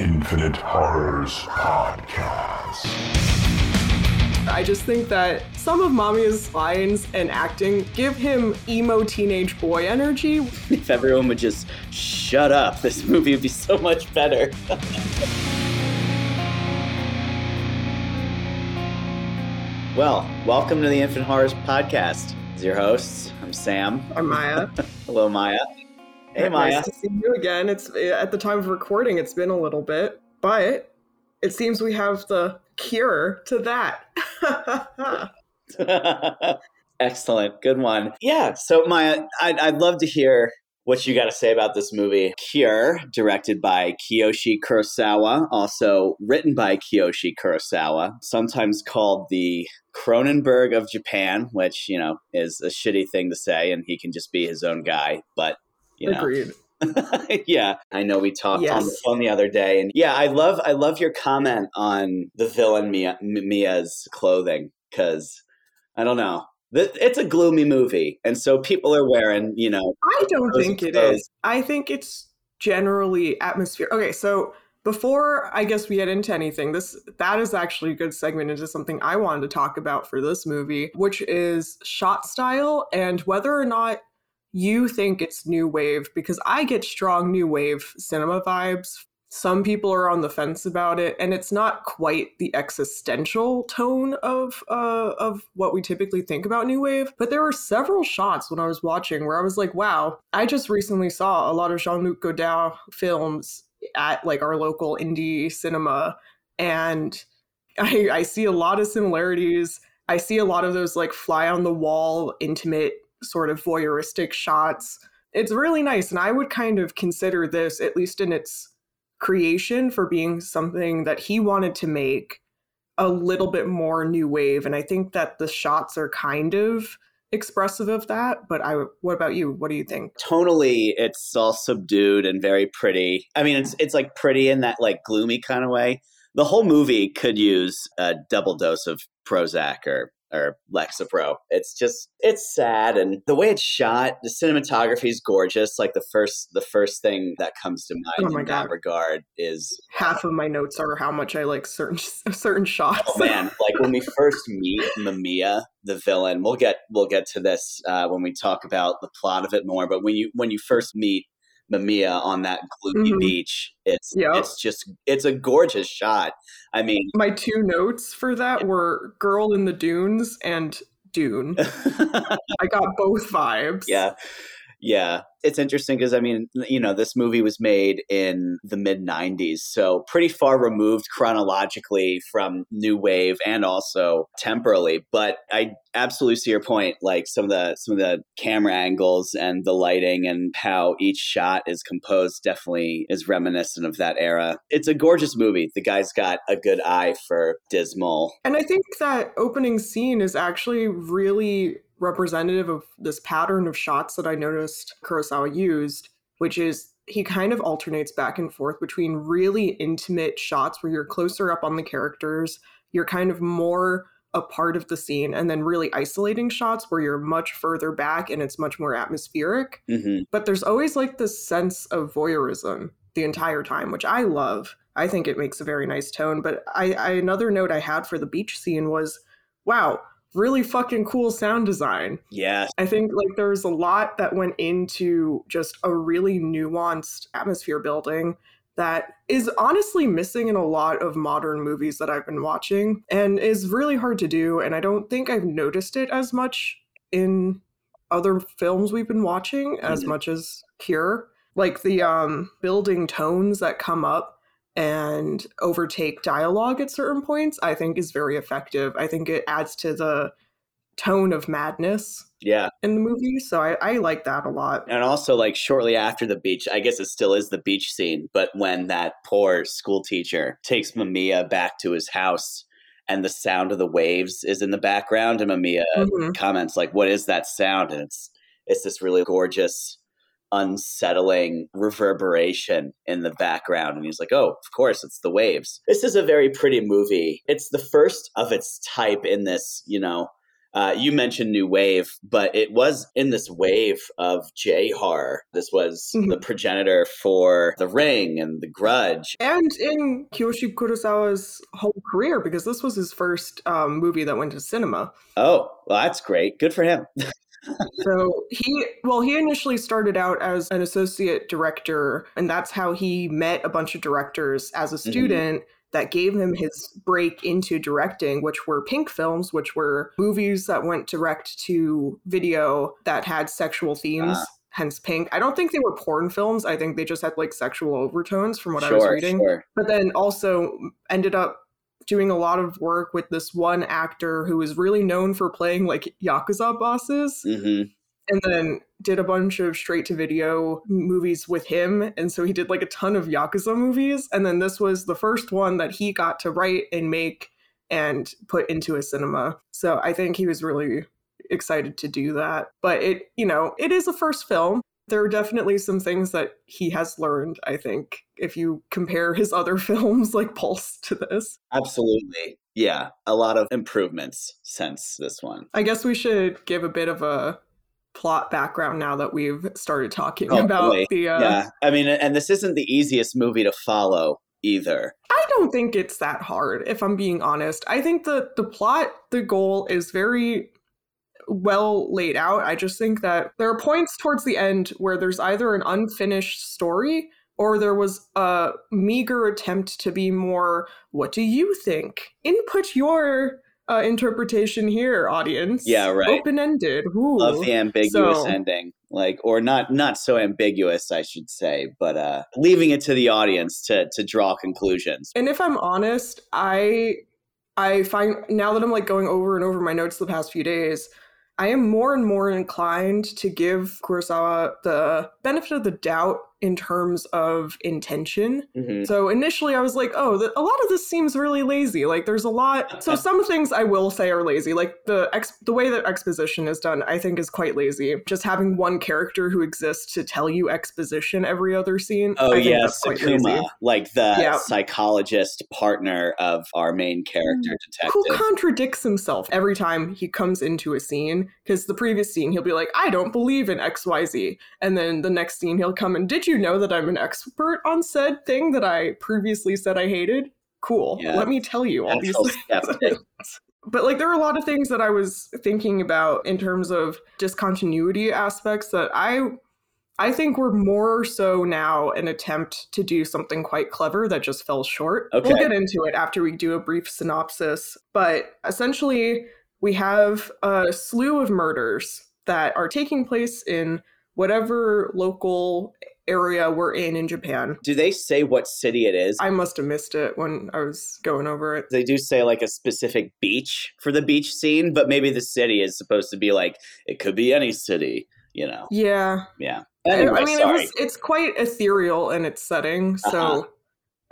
Infinite Horrors Podcast. I just think that some of Mamiya's lines and acting give him emo teenage boy energy. If everyone would just shut up, this movie would be so much better. well, welcome to the Infinite Horrors Podcast. As your hosts, I'm Sam. I'm Maya. Hello, Maya. Hey, Maya. nice to see you again. It's eh, at the time of recording. It's been a little bit, but it seems we have the cure to that. Excellent. Good one. Yeah. So, Maya, I'd, I'd love to hear what you got to say about this movie. Cure, directed by Kiyoshi Kurosawa, also written by Kiyoshi Kurosawa, sometimes called the Cronenberg of Japan, which, you know, is a shitty thing to say, and he can just be his own guy. But, you. Agreed. yeah, I know we talked on the phone the other day, and yeah, I love I love your comment on the villain Mia, Mia's clothing because I don't know, it's a gloomy movie, and so people are wearing you know I don't think it clothes. is. I think it's generally atmosphere. Okay, so before I guess we get into anything, this that is actually a good segment into something I wanted to talk about for this movie, which is shot style and whether or not you think it's new wave because I get strong new wave cinema vibes. Some people are on the fence about it, and it's not quite the existential tone of uh, of what we typically think about new wave. But there were several shots when I was watching where I was like, "Wow!" I just recently saw a lot of Jean Luc Godard films at like our local indie cinema, and I, I see a lot of similarities. I see a lot of those like fly on the wall, intimate sort of voyeuristic shots. It's really nice, and I would kind of consider this, at least in its creation, for being something that he wanted to make a little bit more new wave. And I think that the shots are kind of expressive of that. But I, what about you? What do you think? tonally it's all subdued and very pretty. I mean, it's it's like pretty in that like gloomy kind of way. The whole movie could use a double dose of Prozac or or Lexapro. It's just it's sad and the way it's shot, the cinematography is gorgeous. Like the first the first thing that comes to mind Oh my in that regard is Half of my notes are how much I like certain certain shots. oh man, like when we first meet Mamiya, the villain. We'll get we'll get to this uh, when we talk about the plot of it more. But when you when you first meet Mamiya on that gloomy Mhm. beach, it's Yep. it's just it's a gorgeous shot. I mean, my two notes for that were "Girl in the Dunes" and "Dune." I got both vibes. yeah. Yeah, it's interesting because I mean, you know, this movie was made in the mid 90s, so pretty far removed chronologically from New Wave and also temporally. But I absolutely see your point. Like some of the some of the camera angles and the lighting and how each shot is composed definitely is reminiscent of that era. It's a gorgeous movie. The guy's got a good eye for dismal. And I think that opening scene is actually really representative of this pattern of shots that I noticed Kurosawa used, which is he kind of alternates back and forth between really intimate shots where you're closer up on the characters, you're kind of more a part of the scene, and then really isolating shots where you're much further back and it's much more atmospheric. hmm But there's always like this sense of voyeurism the entire time, which I love. I think it makes a very nice tone. But I, I another note I had for the beach scene was, wow, really fucking cool sound design. Yeah, I think like there's a lot that went into just a really nuanced atmosphere building that is honestly missing in a lot of modern movies that I've been watching and is really hard to do. And I don't think I've noticed it as much in other films we've been watching as Mhm. much as here. Like the um, building tones that come up and overtake dialogue at certain points, I think is very effective. I think it adds to the tone of madness yeah. in the movie. So I, I like that a lot. And also, like shortly after the beach, I guess it still is the beach scene, but when that poor school teacher takes Mamiya back to his house and the sound of the waves is in the background, and Mamiya Mhm. comments like, "What is that sound?" And it's it's this really gorgeous, unsettling reverberation in the background, and he's like, "Oh, of course, it's the waves." This is a very pretty movie. It's the first of its type in this, you know, Uh, you mentioned new wave, but it was in this wave of J horror. This was Mhm. the progenitor for The Ring and The Grudge. And in Kiyoshi Kurosawa's whole career, because this was his first um, movie that went to cinema. Oh, well, that's great. Good for him. So he, well, he initially started out as an associate director, and that's how he met a bunch of directors as a Mm-hmm. student. That gave him his break into directing, which were pink films, which were movies that went direct to video that had sexual themes, Ah. hence pink. I don't think they were porn films. I think they just had like sexual overtones from what I was reading. sure. But then also ended up doing a lot of work with this one actor who was really known for playing like Yakuza bosses hmm and then did a bunch of straight to video movies with him. And so he did like a ton of yakuza movies. And then this was the first one that he got to write and make and put into a cinema. So i think he was really excited to do that. But it you know it is a first film there are definitely some things that he has learned i think if you compare his other films like pulse to this Absolutely. Yeah. A lot of improvements since this one. i guess we should give a bit of a plot background now that we've started talking Oh, about the uh, yeah. I mean, and this isn't the easiest movie to follow either. I don't think it's that hard, if I'm being honest. I think the the plot, the goal is very well laid out. I just think that there are points towards the end where there's either an unfinished story or there was a meager attempt to be more what do you think? Input your uh, interpretation here, audience. Yeah, right. Open-ended. Love the ambiguous So- ending. Like or not not so ambiguous, I should say, but uh leaving it to the audience to to draw conclusions. And if I'm honest, I I find now that I'm like going over and over my notes the past few days, I am more and more inclined to give Kurosawa the benefit of the doubt in terms of intention. Mhm. So initially I was like, oh, the, a lot of this seems really lazy. Like there's a lot. So some things I will say are lazy. Like the ex- the way that exposition is done, I think is quite lazy. Just having one character who exists to tell you exposition every other scene. Oh yeah, that's quite lazy. Sakuma, like the Yeah. psychologist partner of our main character detective. who contradicts himself every time he comes into a scene because the previous scene he'll be like i don't believe in xyz and then the next scene he'll come and did you know that i'm an expert on said thing that i previously said i hated? Cool. Yeah. let me tell you all these things but like there are a lot of things that i was thinking about in terms of discontinuity aspects that i i think were more so now an attempt to do something quite clever that just fell short. Okay. we'll get into it after we do a brief synopsis but essentially we have a slew of murders that are taking place in whatever local area we're in in japan Do they say what city it is? i must have missed it when i was going over it they do say like a specific beach for the beach scene, but maybe the city is supposed to be like it could be any city, you know. yeah Yeah. I- Anyway, I mean, it was, it's quite ethereal in its setting, so Uh-huh.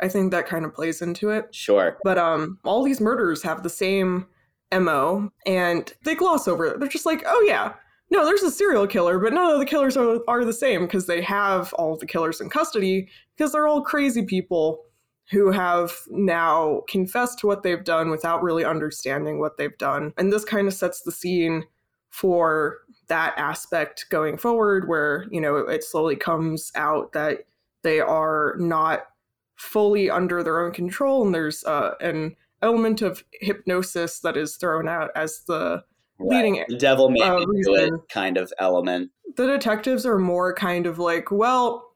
I think that kind of plays into it. Sure. But um, all these murders have the same mo, and they gloss over it. They're just like, oh yeah, no, there's a serial killer, but none of the killers are, are the same because they have all of the killers in custody because they're all crazy people who have now confessed to what they've done without really understanding what they've done. And this kind of sets the scene for that aspect going forward where, you know, it, it slowly comes out that they are not fully under their own control and there's uh, an element of hypnosis that is thrown out as the leading The devil made uh, do it reason. kind of element. the detectives are more kind of like, well,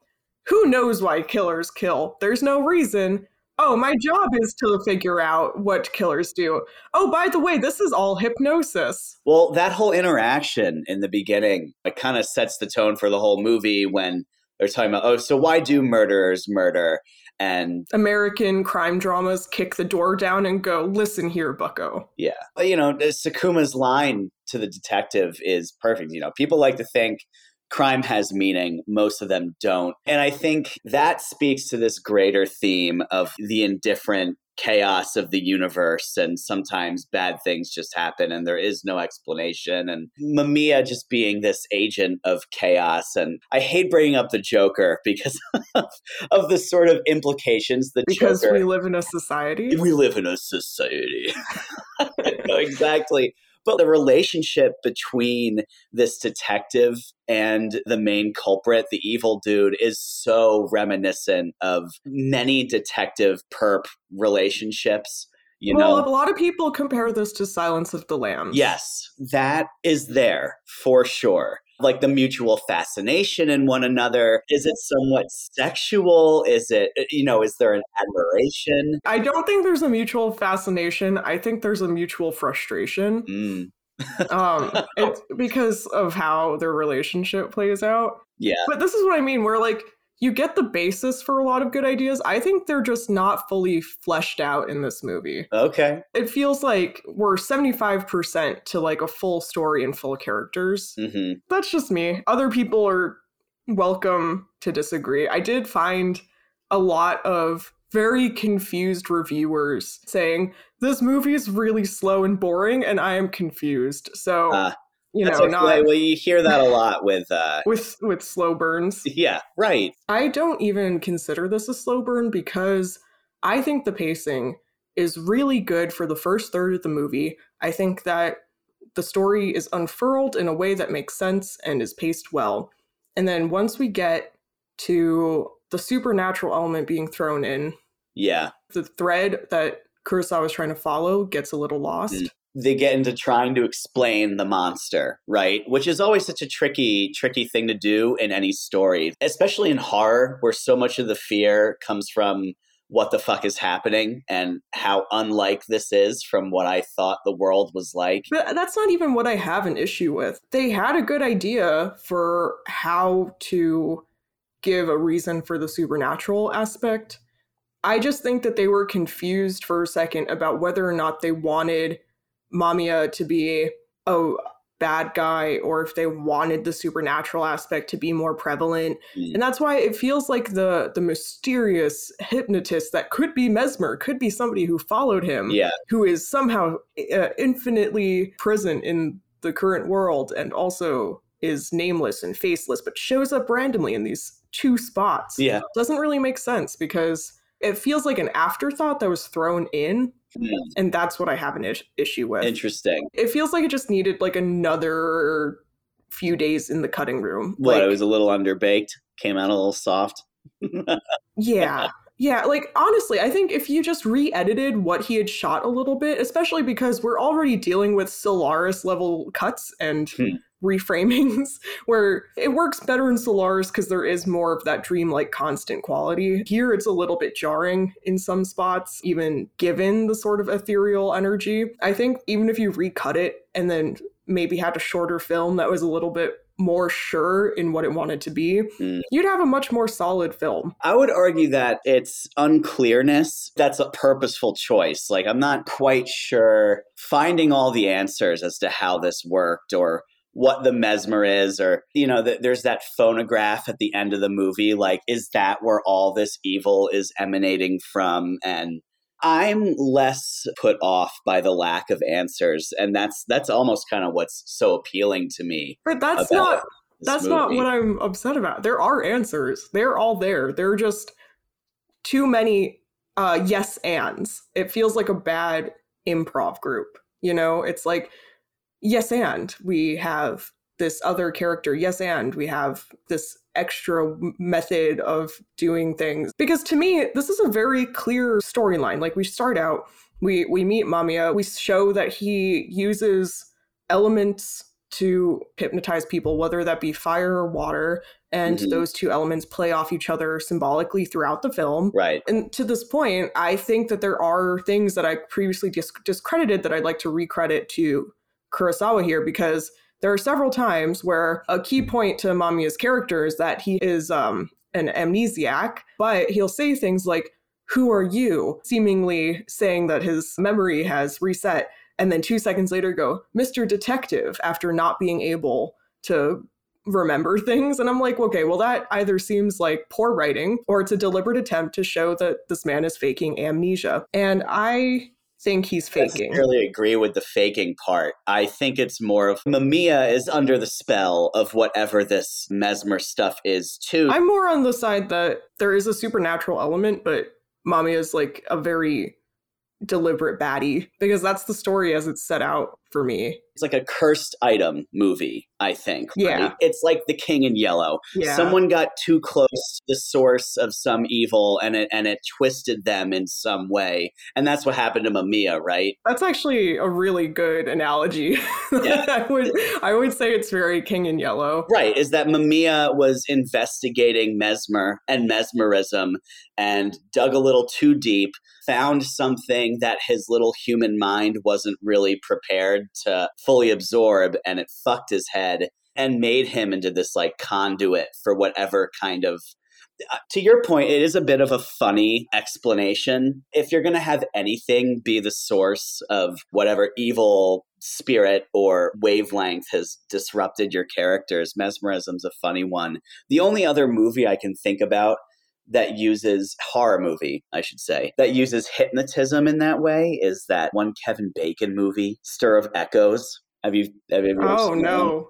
who knows why killers kill? There's no reason. Oh, my job is to figure out what killers do. Oh, by the way, this is all hypnosis. Well, that whole interaction in the beginning, it kind of sets the tone for the whole movie when they're talking about, oh, so why do murderers murder? And American crime dramas kick the door down and go, listen here, bucko. yeah, you know, Sakuma's line to the detective is perfect. You know, people like to think crime has meaning, most of them don't. And I think that speaks to this greater theme of the indifferent chaos of the universe and sometimes bad things just happen and there is no explanation and Mamiya just being this agent of chaos and I hate bringing up the Joker because of, of the sort of implications the Because Joker we live in a society. we live in a society. exactly. But the relationship between this detective and the main culprit, the evil dude, is so reminiscent of many detective perp relationships. You well, know, a lot of people compare this to Silence of the Lambs. yes, that is there for sure. Like the mutual fascination in one another. Is it somewhat sexual? Is it, you know, is there an admiration? I don't think there's a mutual fascination. I think there's a mutual frustration. Mm, Um, it's because of how their relationship plays out. yeah. But this is what I mean, We're like you get the basis for a lot of good ideas. I think they're just not fully fleshed out in this movie. Okay. It feels like we're 75% to like a full story and full characters. hmm That's just me. Other people are welcome to disagree. I did find a lot of very confused reviewers saying this movie is really slow and boring and I am confused. So, Ah, you That's know, okay. not well, you hear that a lot with, uh, with with slow burns. yeah, right. I don't even consider this a slow burn because I think the pacing is really good for the first third of the movie. I think that the story is unfurled in a way that makes sense and is paced well. And then once we get to the supernatural element being thrown in, Yeah. the thread that Kurosawa is trying to follow gets a little lost. Mm. They get into trying to explain the monster, right? Which is always such a tricky, tricky thing to do in any story, especially in horror, where so much of the fear comes from what the fuck is happening and how unlike this is from what I thought the world was like. But that's not even what I have an issue with. They had a good idea for how to give a reason for the supernatural aspect. I just think that they were confused for a second about whether or not they wanted Mamiya to be a bad guy or if they wanted the supernatural aspect to be more prevalent. Mm. And that's why it feels like the the mysterious hypnotist that could be Mesmer, could be somebody who followed him Yeah. who is somehow uh, infinitely present in the current world and also is nameless and faceless, but shows up randomly in these two spots. Yeah. Doesn't really make sense because it feels like an afterthought that was thrown in, Mm. and that's what I have an is- issue with. Interesting. It feels like it just needed like another few days in the cutting room. What, like, it was a little underbaked, came out a little soft. Yeah. Yeah, like honestly, I think if you just re-edited what he had shot a little bit, especially because we're already dealing with Solaris level cuts and Hmm. Reframings, where it works better in Solaris because there is more of that dreamlike constant quality. Here it's a little bit jarring in some spots, even given the sort of ethereal energy. I think even if you recut it and then maybe had a shorter film that was a little bit more sure in what it wanted to be, Hmm. you'd have a much more solid film. I would argue that it's unclearness. That's a purposeful choice. Like, I'm not quite sure finding all the answers as to how this worked or what the mesmer is, or, you know, th- there's that phonograph at the end of the movie. Like, is that where all this evil is emanating from? And I'm less put off by the lack of answers. And that's that's almost kind of what's so appealing to me. But that's not that's not what I'm upset about. There are answers. They're all there. Are just too many uh yes ands. It feels like a bad improv group. You know, it's like yes and we have this other character. Yes and we have this extra method of doing things. Because to me, this is a very clear storyline. Like we start out, we we meet Mamiya, we show that he uses elements to hypnotize people, whether that be fire or water, and Mhm. those two elements play off each other symbolically throughout the film. Right. And to this point, I think that there are things that I previously dis- discredited that I'd like to recredit to Kurosawa here because there are several times where a key point to Mamiya's character is that he is um, an amnesiac, but he'll say things like, Who are you? seemingly saying that his memory has reset. And then two seconds later, go, Mr. Detective, after not being able to remember things. And I'm like, okay, well, that either seems like poor writing or it's a deliberate attempt to show that this man is faking amnesia. And I think he's faking. necessarily agree with the faking part. I think it's more of Mamiya is under the spell of whatever this mesmer stuff is too. I'm more on the side that there is a supernatural element, but Mamiya is like a very deliberate baddie because that's the story as it's set out for me. It's like a cursed item movie, I think. Yeah. right? It's like The King in Yellow. Yeah. Someone got too close to the source of some evil and it and it twisted them in some way. And that's what happened to Mamiya, right? That's actually a really good analogy. Yeah. I would I would say it's very King in Yellow. Right, is that Mamiya was investigating mesmer and mesmerism and dug a little too deep, found something that his little human mind wasn't really prepared to fully absorb, and it fucked his head and made him into this like conduit for whatever kind of uh, to your point, it is a bit of a funny explanation. If you're going to have anything be the source of whatever evil spirit or wavelength has disrupted your characters, mesmerism's a funny one. The only other movie I can think about that uses horror movie, I should say, that uses hypnotism in that way is that one Kevin Bacon movie, Stir of Echoes. Have you? Have you ever Oh seen that one? no.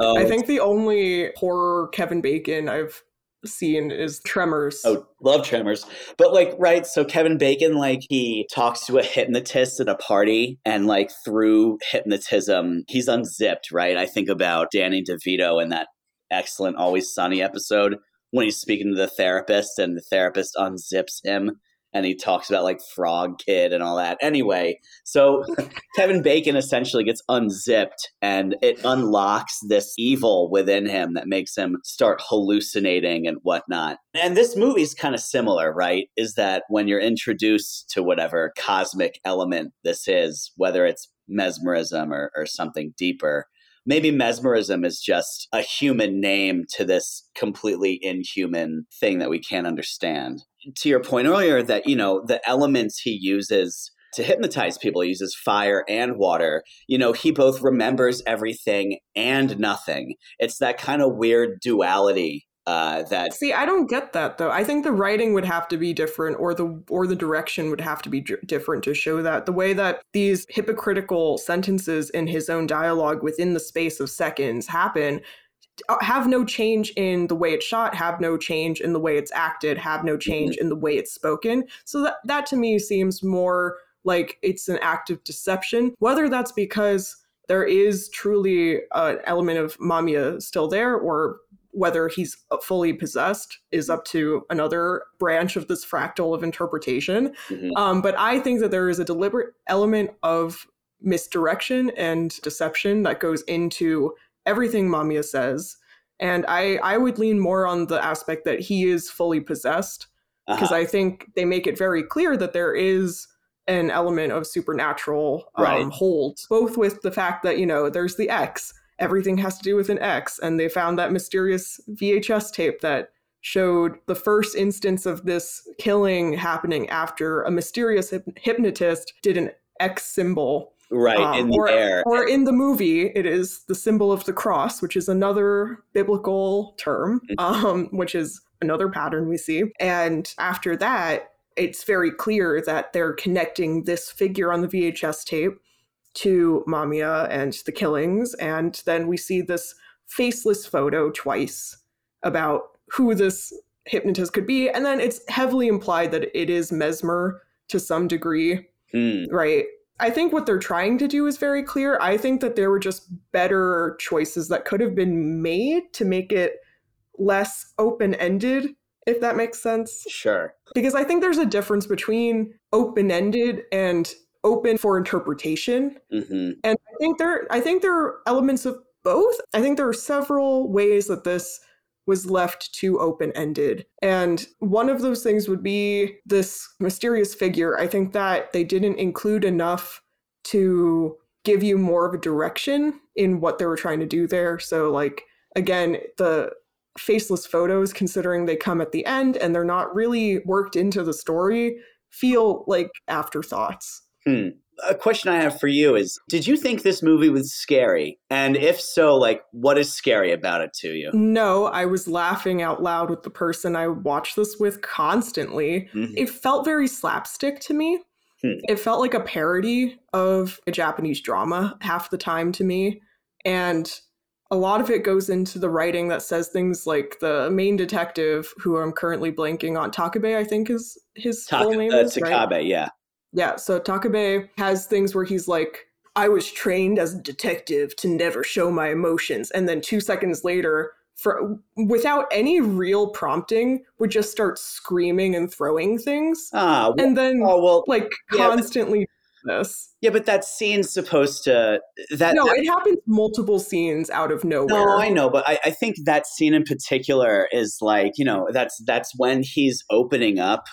Oh, I think the only horror Kevin Bacon I've seen is Tremors. Oh, love Tremors. But like, right, so Kevin Bacon, like, he talks to a hypnotist at a party, and like through hypnotism, he's unzipped, right? I think about Danny DeVito in that excellent Always Sunny episode when he's speaking to the therapist, and the therapist unzips him. And he talks about like Frog Kid and all that. Anyway, so Kevin Bacon essentially gets unzipped and it unlocks this evil within him that makes him start hallucinating and whatnot. And this movie's kind of similar, right? Is that when you're introduced to whatever cosmic element this is, whether it's mesmerism or, or something deeper, maybe mesmerism is just a human name to this completely inhuman thing that we can't understand. To your point earlier, that, you know, the elements he uses to hypnotize people he uses fire and water you know he both remembers everything and nothing it's that kind of weird duality uh, that See, I don't get that though. I think the writing would have to be different, or the or the direction would have to be dr- different to show that the way that these hypocritical sentences in his own dialogue within the space of seconds happen uh, have no change in the way it's shot, have no change in the way it's acted, have no change in the way it's spoken. So that that to me seems more like it's an act of deception. Whether that's because there is truly an element of Mamiya still there, or whether he's fully possessed is up to another branch of this fractal of interpretation. Mhm. Um, but I think that there is a deliberate element of misdirection and deception that goes into everything Mamiya says. And I, I would lean more on the aspect that he is fully possessed because uh-huh. I think they make it very clear that there is an element of supernatural um, Right. hold, both with the fact that, you know, there's the X, everything has to do with an X, and they found that mysterious VHS tape that showed the first instance of this killing happening after a mysterious hyp- hypnotist did an X symbol right um, in the or, air Or in the movie, it is the symbol of the cross, which is another biblical term, Mm-hmm. um, which is another pattern we see. And after that, it's very clear that they're connecting this figure on the VHS tape to Mamiya and the killings. And then we see this faceless photo twice about who this hypnotist could be. And then it's heavily implied that it is Mesmer to some degree Hmm. right? I think what they're trying to do is very clear. I think that there were just better choices that could have been made to make it less open ended, if that makes sense. sure Because I think there's a difference between open ended and open for interpretation. hmm And I think there I think there are elements of both. I think there are several ways that this was left too open-ended. And one of those things would be this mysterious figure. I think that they didn't include enough to give you more of a direction in what they were trying to do there. So like again, the faceless photos considering they come at the end and they're not really worked into the story feel like afterthoughts. Hmm. A question I have for you is Did you think this movie was scary? And if so, like, what is scary about it to you? No, I was laughing out loud with the person I watched this with constantly. Mhm. It felt very slapstick to me. Hmm. It felt like a parody of a Japanese drama half the time to me. And a lot of it goes into the writing that says things like the main detective, who I'm currently blanking on, Takabe, I think is his full name. uh, is, right? Yeah. Yeah, so Takabe has things where he's like, I was trained as a detective to never show my emotions. And then two seconds later, for without any real prompting, would just start screaming and throwing things. Ah, well, And then oh well, like yeah, but- constantly this. yeah, but that scene's supposed to that. No, that- it happens multiple scenes out of nowhere. no, I know, but I, I think that scene in particular is like you know that's that's when he's opening up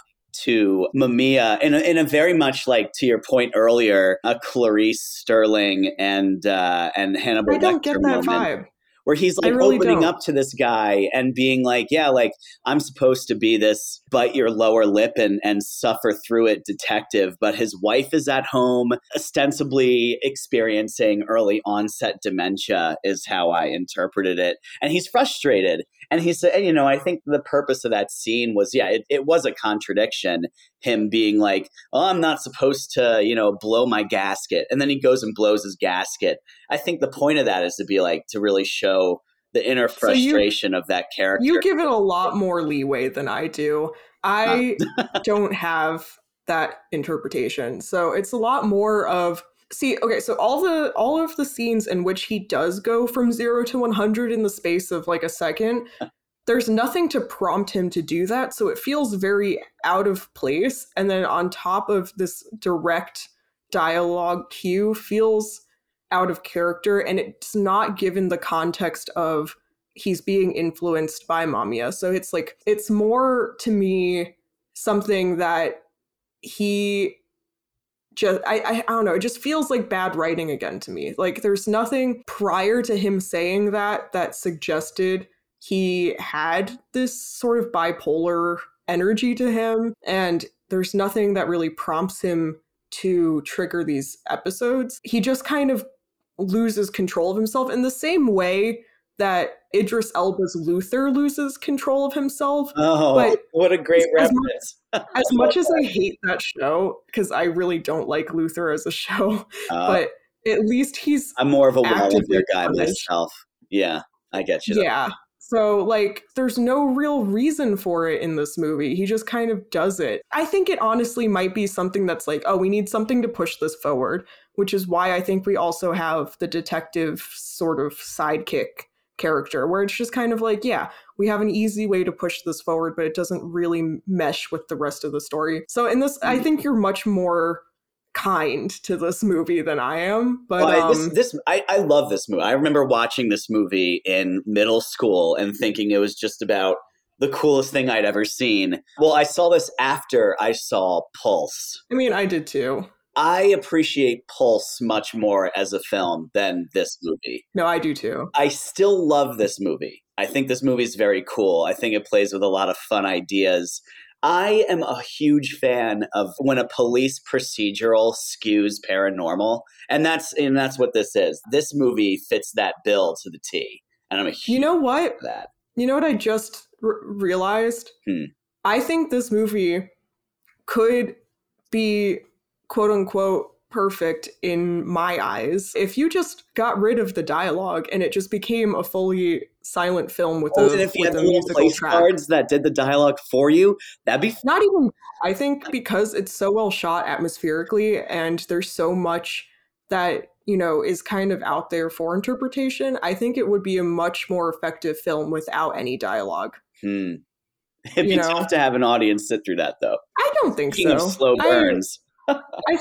to Mamiya in a, in a very much like to your point earlier, a Clarice Starling and uh, and Hannibal I don't Lecter get that moment. vibe. where he's like really opening don't. up to this guy and being like, yeah, like I'm supposed to be this bite your lower lip and and suffer through it detective, but his wife is at home ostensibly experiencing early onset dementia is how I interpreted it. And he's frustrated. And he said, you know, I think the purpose of that scene was, yeah, it, it was a contradiction. Him being like, oh, I'm not supposed to, you know, blow my gasket. And then he goes and blows his gasket. I think the point of that is to be like, to really show the inner So you- frustration of that character. You give it a lot more leeway than I do. I don't have that interpretation. So it's a lot more of see, okay, so all the all of the scenes in which he does go from 0 to 100 in the space of like a second, there's nothing to prompt him to do that, so it feels very out of place and then on top of this direct dialogue cue feels out of character and it's not given the context of he's being influenced by Mamiya. So it's like it's more to me something that he just I, I I don't know, it just feels like bad writing again to me. Like there's nothing prior to him saying that that suggested he had this sort of bipolar energy to him and there's nothing that really prompts him to trigger these episodes. He just kind of loses control of himself in the same way that Idris Elba's Luther loses control of himself. oh, but what a great as much- reference. As much as I hate that show, because I really don't like Luther as a show, Uh, but at least he's I'm more of a Wallander guy punished. myself. Yeah, I get you. yeah. So like there's no real reason for it in this movie. He just kind of does it. I think it honestly might be something that's like, oh, we need something to push this forward, which is why I think we also have the detective sort of sidekick character where it's just kind of like, yeah, we have an easy way to push this forward, but it doesn't really mesh with the rest of the story. So in this I mm. think you're much more kind to this movie than I am, but Well, I- um, this, this I, I love this movie. I remember watching this movie in middle school and thinking it was just about the coolest thing I'd ever seen. Well, I saw this after I saw Pulse. I mean, I did too. I appreciate Pulse much more as a film than this movie. No, I do too. I still love this movie. I think this movie is very cool. I think it plays with a lot of fun ideas. I am a huge fan of when a police procedural skews paranormal, and that's and that's what this is. This movie fits that bill to the T, and I'm a huge You know what? fan of that. You know what I just r- realized? Hmm. I think this movie could be quote unquote perfect in my eyes if you just got rid of the dialogue and it just became a fully silent film with Oh, and if you had the little place track. cards that did the dialogue for you, that'd be Not even I think because it's so well shot atmospherically and there's so much that you know is kind of out there for interpretation, I think it would be a much more effective film without any dialogue. hmm. It'd be You know. tough to have an audience sit through that, though. I don't think Speaking so. slow burns, I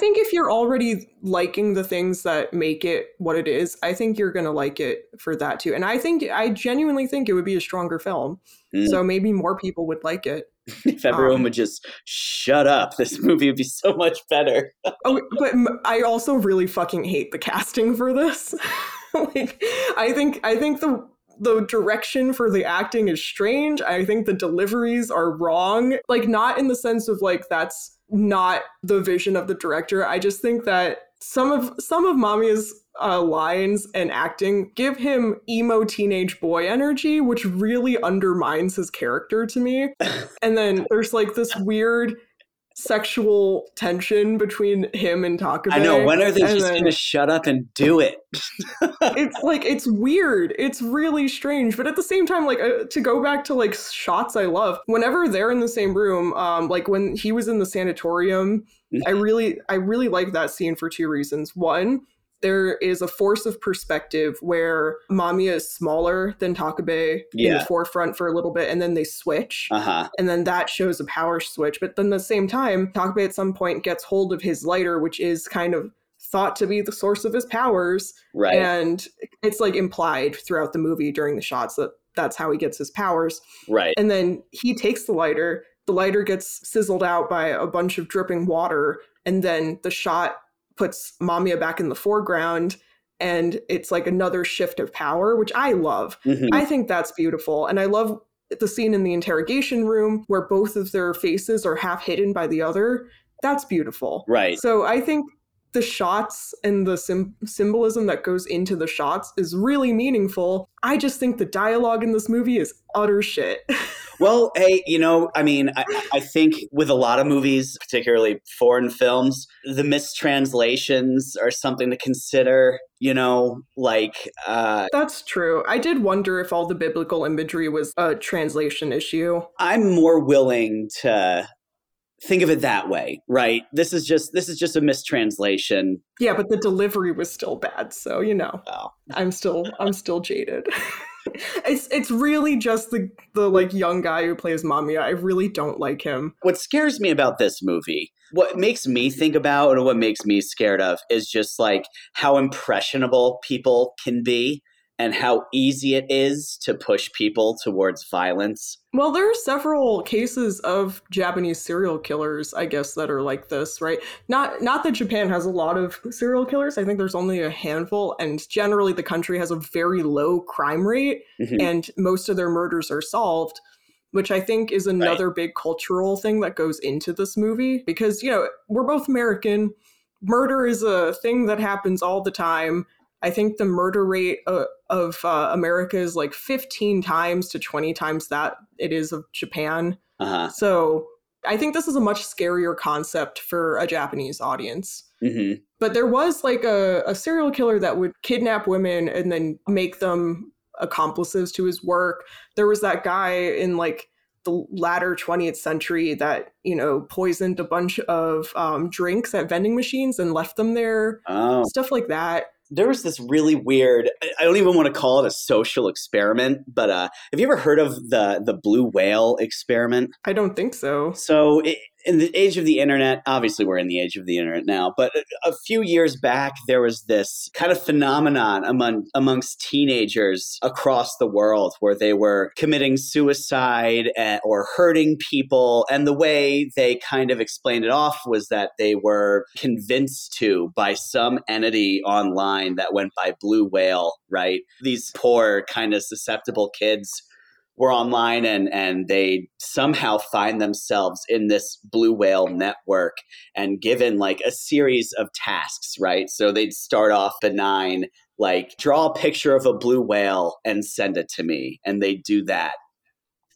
think if you're already liking the things that make it what it is, I think you're going to like it for that too. And I think, I genuinely think it would be a stronger film. Mm. So maybe more people would like it. if everyone um, would just shut up, this movie would be so much better. Oh, but I also really fucking hate the casting for this. like, I think, I think the, the direction for the acting is strange. I think the deliveries are wrong. Like, not in the sense of like, that's not the vision of the director. I just think that some of some of Mamiya's uh, lines and acting give him emo teenage boy energy, which really undermines his character to me. and then there's like this weird sexual tension between him and Takabe. I know. When are they and just then- to shut up and do it? it's like it's weird it's really strange but at the same time like uh, to go back to like shots i love whenever they're in the same room um like when he was in the sanatorium i really i really like that scene for two reasons one there is a force of perspective where Mamiya is smaller than Takabe in the forefront for a little bit, and then they switch. Uh huh. and then that shows a power switch. But then at the same time, Takabe at some point gets hold of his lighter, which is kind of thought to be the source of his powers. Right. And it's like implied throughout the movie during the shots that that's how he gets his powers. right. And then he takes the lighter, the lighter gets sizzled out by a bunch of dripping water, and then the shot puts Mamiya back in the foreground. And it's like another shift of power, which I love. Mhm. I think that's beautiful. And I love the scene in the interrogation room where both of their faces are half hidden by the other. That's beautiful. Right. So I think the shots and the sim- symbolism that goes into the shots is really meaningful. I just think the dialogue in this movie is utter shit. Well, hey, you know, I mean, I, I think with a lot of movies, particularly foreign films, the mistranslations are something to consider. You know, like, uh, That's true. I did wonder if all the biblical imagery was a translation issue. I'm more willing to think of it that way, right? This is just this is just a mistranslation. Yeah, but the delivery was still bad, so you know. Oh. I'm still I'm still jaded. it's it's really just the the like young guy who plays Mamiya. I really don't like him. What scares me about this movie, what makes me think about and what makes me scared of is just like how impressionable people can be and how easy it is to push people towards violence. Well, there are several cases of Japanese serial killers, I guess, that are like this, right? Not not that Japan has a lot of serial killers. I think there's only a handful, and generally the country has a very low crime rate, Mhm. and most of their murders are solved. Which I think is another big cultural thing that goes into this movie because, you know, we're both American. Murder is a thing that happens all the time. I think the murder rate uh, of uh, America is like 15 times to 20 times that it is of Japan. Uh-huh. So I think this is a much scarier concept for a Japanese audience. hmm But there was like a, a serial killer that would kidnap women and then make them accomplices to his work. There was that guy in like the latter 20th century that, you know, poisoned a bunch of um, drinks at vending machines and left them there, Oh. stuff like that. There was this really weird I- don't even want to call it a social experiment, but uh have you ever heard of the the blue whale experiment? I don't think so. So, i in the age of the internet, obviously we're in the age of the internet now, but a, few years back, there was this kind of phenomenon among amongst teenagers across the world where they were committing suicide eh, or hurting people, and the way they kind of explained it off was that they were convinced to by some entity online that went by Blue Whale, right? These poor, kind of susceptible kids were online and and they somehow find themselves in this blue whale network and given like a series of tasks right? So they'd start off benign like draw a picture of a blue whale and send it to me and they do that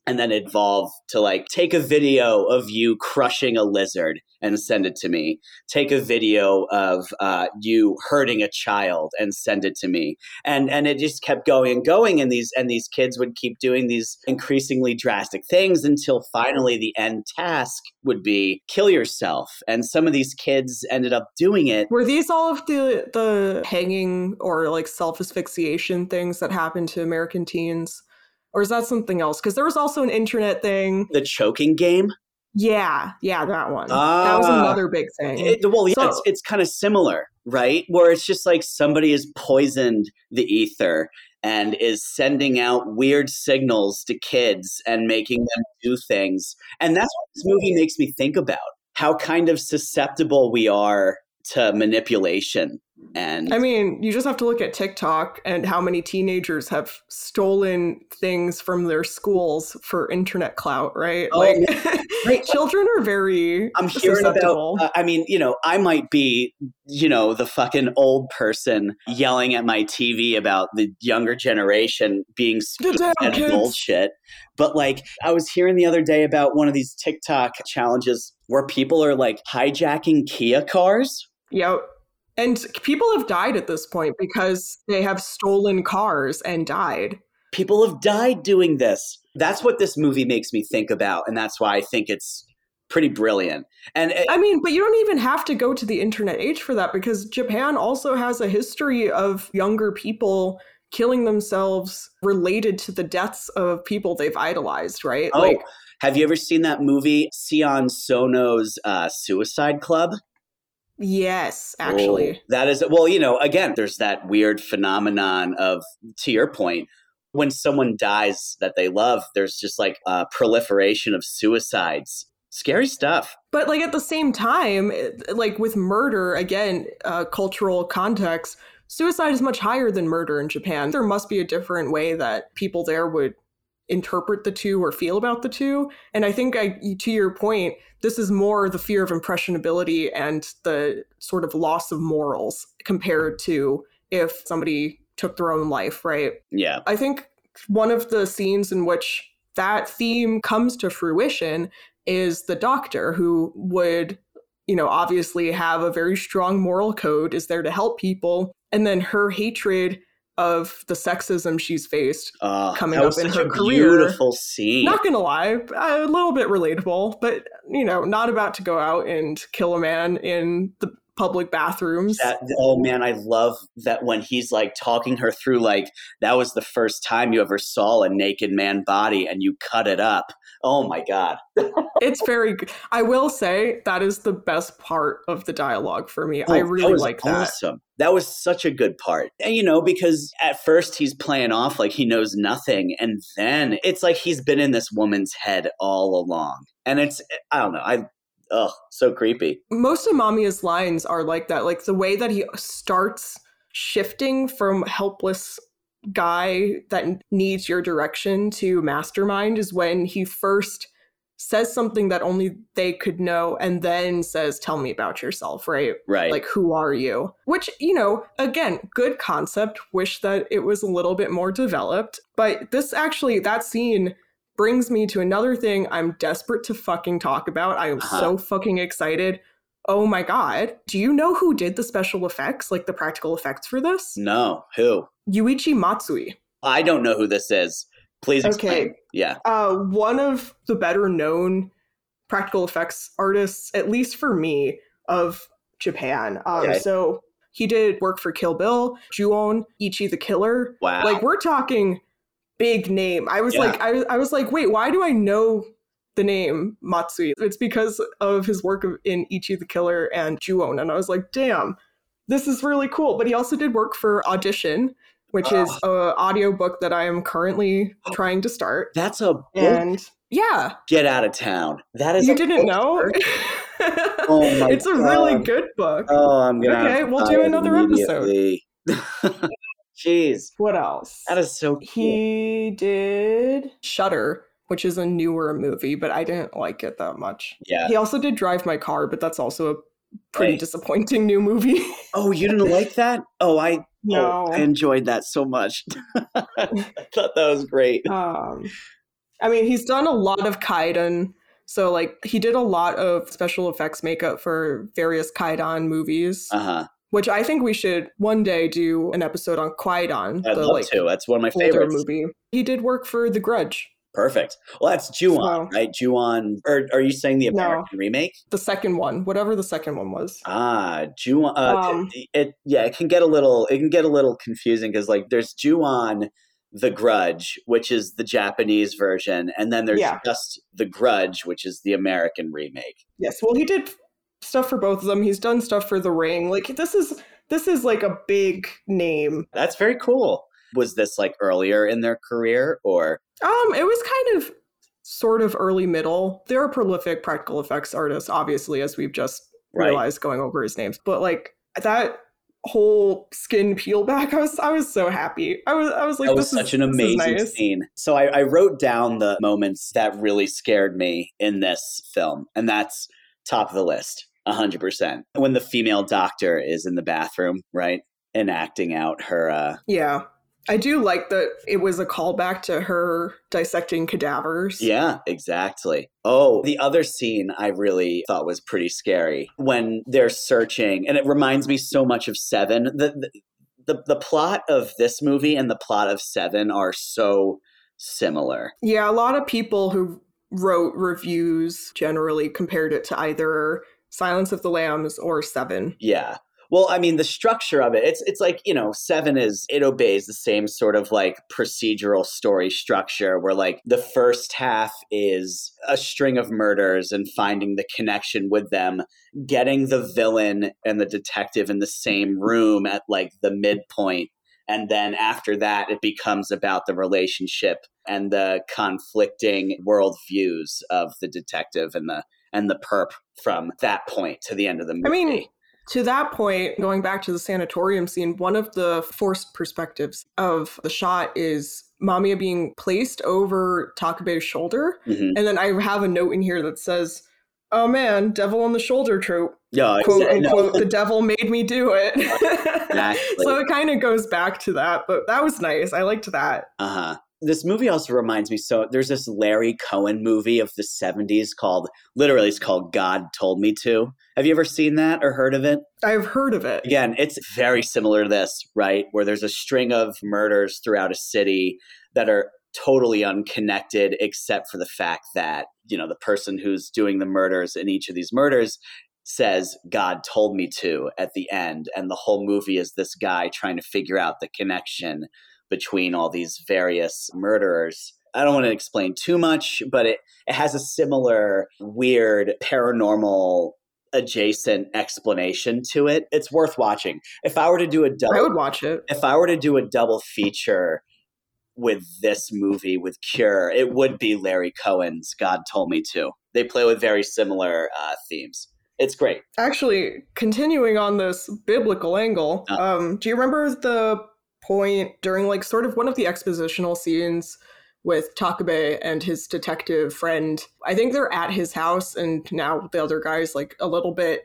and then evolve to like take a video of you crushing a lizard and send it to me. Take a video of uh, you hurting a child and send it to me. And and it just kept going and going and these and these kids would keep doing these increasingly drastic things until finally the end task would be kill yourself. And some of these kids ended up doing it. Were these all of the the hanging or like self asphyxiation things that happen to American teens? Or is that something else? Because there was also an internet thing. the choking game Yeah, yeah, that one. that was Ah. another big thing. It, well, yeah, So- it's, it's kind of similar, right? Where it's just like somebody has poisoned the ether and is sending out weird signals to kids and making them do things. And that's what this movie makes me think about how kind of susceptible we are to manipulation. And I mean, you just have to look at TikTok and how many teenagers have stolen things from their schools for internet clout, right? Oh, like, right. children are very I'm hearing about. Uh, I mean, you know, I might be, you know, the fucking old person yelling at my TV about the younger generation being and bullshit. But like, I was hearing the other day about one of these TikTok challenges where people are like hijacking Kia cars. Yep. And people have died at this point because they have stolen cars and died. People have died doing this. That's what this movie makes me think about, and that's why I think it's pretty brilliant. And it, I mean, but you don't even have to go to the internet age for that because Japan also has a history of younger people killing themselves related to the deaths of people they've idolized, right? oh, have you ever seen that movie Sion Sono's uh, Suicide Club? Yes, actually. Oh, that is well, you know, again, there's that weird phenomenon of to your point, when someone dies that they love, there's just like a proliferation of suicides. Scary stuff. But like at the same time, like with murder, again, uh, cultural context, suicide is much higher than murder in Japan. There must be a different way that people there would interpret the two or feel about the two. And I think, I, to your point, this is more the fear of impressionability and the sort of loss of morals compared to if somebody took their own life, right? Yeah. I think one of the scenes in which that theme comes to fruition is the doctor who would, you know, obviously have a very strong moral code, is there to help people. And then her hatred of the sexism she's faced. Uh, Coming up in such her a career. beautiful scene. Not gonna lie, a little bit relatable, but, you know, not about to go out and kill a man in the public bathrooms. That, oh man, I love that when he's like talking her through, like, that was the first time you ever saw a naked man body and you cut it up. Oh my God. it's very. I will say that is the best part of the dialogue for me. Oh, I really was like that. awesome. That was such a good part. And you know, because at first he's playing off like he knows nothing. And then it's like he's been in this woman's head all along. And it's, I don't know. I, oh, so creepy. Most of Mamiya's lines are like that. Like the way that he starts shifting from helpless guy that needs your direction to mastermind is when he first says something that only they could know and then says tell me about yourself right Right. like who are you which you know again good concept wish that it was a little bit more developed but this actually that scene brings me to another thing i'm desperate to fucking talk about i am Uh-huh. so fucking excited oh my god do you know who did the special effects like the practical effects for this no, who? yuichi matsui I don't know who this is. Please explain. Okay. Yeah. uh, one of the better known practical effects artists, at least for me, of Japan. Um, Okay. So he did work for Kill Bill, Ju-on, Ichi the Killer. Wow. Like we're talking big name. I was Yeah. like, I, I was like, wait, why do I know the name Matsui? It's because of his work in Ichi the Killer and Ju-on, and I was like, damn, this is really cool. But he also did work for Audition. Which is ah. a audiobook that I am currently trying to start. That's a book. And yeah, Get out of town. That is you didn't know? Oh my god. it's a really good book. Oh, I'm gonna. Okay, we'll do another episode. Jeez, what else? that is so. Cool. he did Shutter, which is a newer movie, but I didn't like it that much. Yeah. He also did Drive My Car, but that's also a pretty Right. disappointing new movie. Oh, you didn't like that? Oh, I. no. Oh, I enjoyed that so much. I thought that was great. um I mean, he's done a lot of Kaidan. So like he did a lot of special effects makeup for various Kaidan movies. Uh huh. Which I think we should one day do an episode on Kwaidan, I'd the love like to. That's one of my favorite movie. He did work for The Grudge, Perfect. Well, that's Ju-on, So- right? Ju-on. Or are you saying the No. American remake? the second one, whatever the second one was. Ah, Ju-on. Uh, Um, it, it yeah, it can get a little it can get a little confusing because like there's Ju-on the Grudge, which is the Japanese version, and then there's Yeah. just the Grudge, which is the American remake. Yes, well, he did stuff for both of them. He's done stuff for The Ring. Like this is this is like a big name. That's very cool. Was this like earlier in their career or Um, it was kind of sort of early middle. They're a prolific practical effects artist, obviously, as we've just Right. realized going over his names. But like that whole skin peel back, I was I was so happy. I was I was like, that was such is, an amazing nice. scene. So I, I wrote down the moments that really scared me in this film, and that's top of the list, hundred percent. When the female doctor is in the bathroom, right, and acting out her. uh Yeah. I do like that it was a callback to her dissecting cadavers. Yeah, exactly. Oh, the other scene I really thought was pretty scary when they're searching, and it reminds me so much of Seven. The the, the, the plot of this movie and the plot of Seven are so similar. Yeah, a lot of people who wrote reviews generally compared it to either Silence of the Lambs or Seven. Yeah. Well, I mean, the structure of it, it's it's like, you know, Seven is it obeys the same sort of like procedural story structure where like the first half is a string of murders and finding the connection with them, getting the villain and the detective in the same room at like the midpoint. And then after that, it becomes about the relationship and the conflicting worldviews of the detective and the and the perp from that point to the end of the movie. I mean, to that point, going back to the sanatorium scene, one of the forced perspectives of the shot is Mamiya being placed over Takabe's shoulder. Mhm. And then I have a note in here that says, Oh man, devil on the shoulder trope. Yeah, Quote exa- no. unquote, the devil made me do it. Exactly. so it kind of goes back to that, but that was nice. I liked that. Uh huh. This movie also reminds me. So there's this Larry Cohen movie of the '70s called, literally, it's called "God Told Me to." Have you ever seen that or heard of it? I've heard of it. Again, it's very similar to this, right? Where there's a string of murders throughout a city that are totally unconnected, except for the fact that you know the person who's doing the murders in each of these murders says God told me to at the end. And the whole movie is this guy trying to figure out the connection between all these various murderers. I don't want to explain too much, but it, it has a similar weird paranormal adjacent explanation to it. It's worth watching. If I were to do a double I would watch it. if I were to do a double feature with this movie with Cure, it would be Larry Cohen's God Told Me to. They play with very similar uh, themes. It's great. Actually, continuing on this biblical angle, Uh. um, do you remember the point during like sort of one of the expositional scenes with Takabe and his detective friend? I think they're at his house, and now the other guy's like a little bit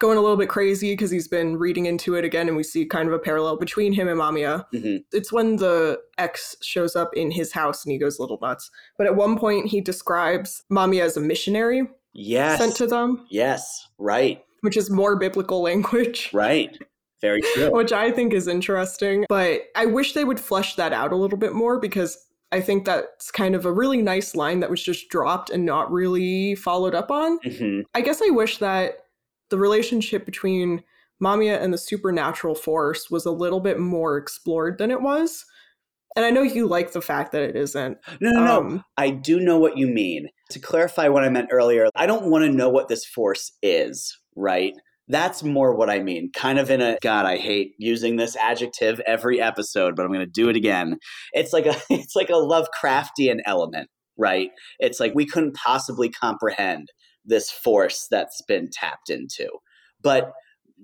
going a little bit crazy because he's been reading into it again, and we see kind of a parallel between him and Mamiya. Mhm. It's when the ex shows up in his house and he goes a little nuts. But at one point, he describes Mamiya as a missionary Yes. sent to them, yes. Right. which is more biblical language. Right. Very true. which I think is interesting. But I wish they would flesh that out a little bit more because I think that's kind of a really nice line that was just dropped and not really followed up on. hmm I guess I wish that the relationship between Mamiya and the supernatural force was a little bit more explored than it was. And I know you like the fact that it isn't. No, no, no. Um, I do know what you mean. To clarify what I meant earlier, I don't want to know what this force is, right? That's more what I mean. Kind of in a God, I hate using this adjective every episode, but I'm going to do it again. It's like a it's like a Lovecraftian element, right? It's like we couldn't possibly comprehend this force that's been tapped into. But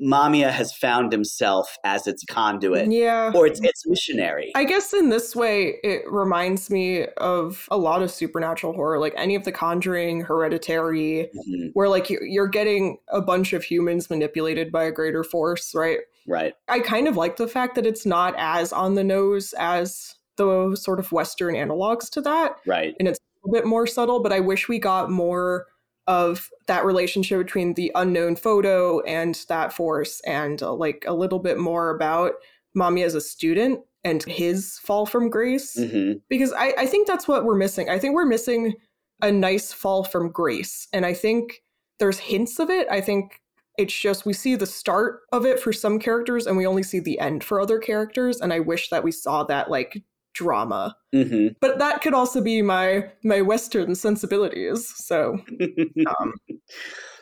Mamiya has found himself as its conduit yeah. or its its missionary. I guess in this way, it reminds me of a lot of supernatural horror, like any of the Conjuring, Hereditary, Mhm, where like you- you're getting a bunch of humans manipulated by a greater force, right? Right. I kind of like the fact that it's not as on the nose as the sort of Western analogs to that, Right. and it's a little bit more subtle. But I wish we got more of that relationship between the unknown photo and that force, and uh, like a little bit more about Mamiya as a student and his fall from grace hmm because I, I think that's what we're missing. I think we're missing a nice fall from grace. And I think there's hints of it. I think it's just we see the start of it for some characters and we only see the end for other characters. And I wish that we saw that like drama. hmm But that could also be my my Western sensibilities. So um,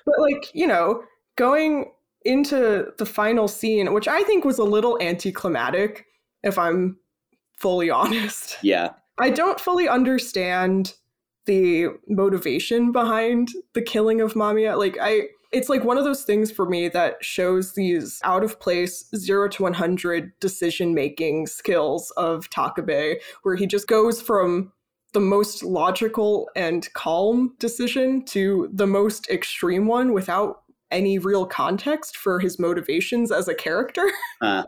but like, you know, going into the final scene, which I think was a little anticlimactic, if I'm fully honest. yeah. I don't fully understand the motivation behind the killing of Mamiya. Like I it's like one of those things for me that shows these out of place 0 to 100 decision making skills of Takabe where he just goes from the most logical and calm decision to the most extreme one without any real context for his motivations as a character. Uh.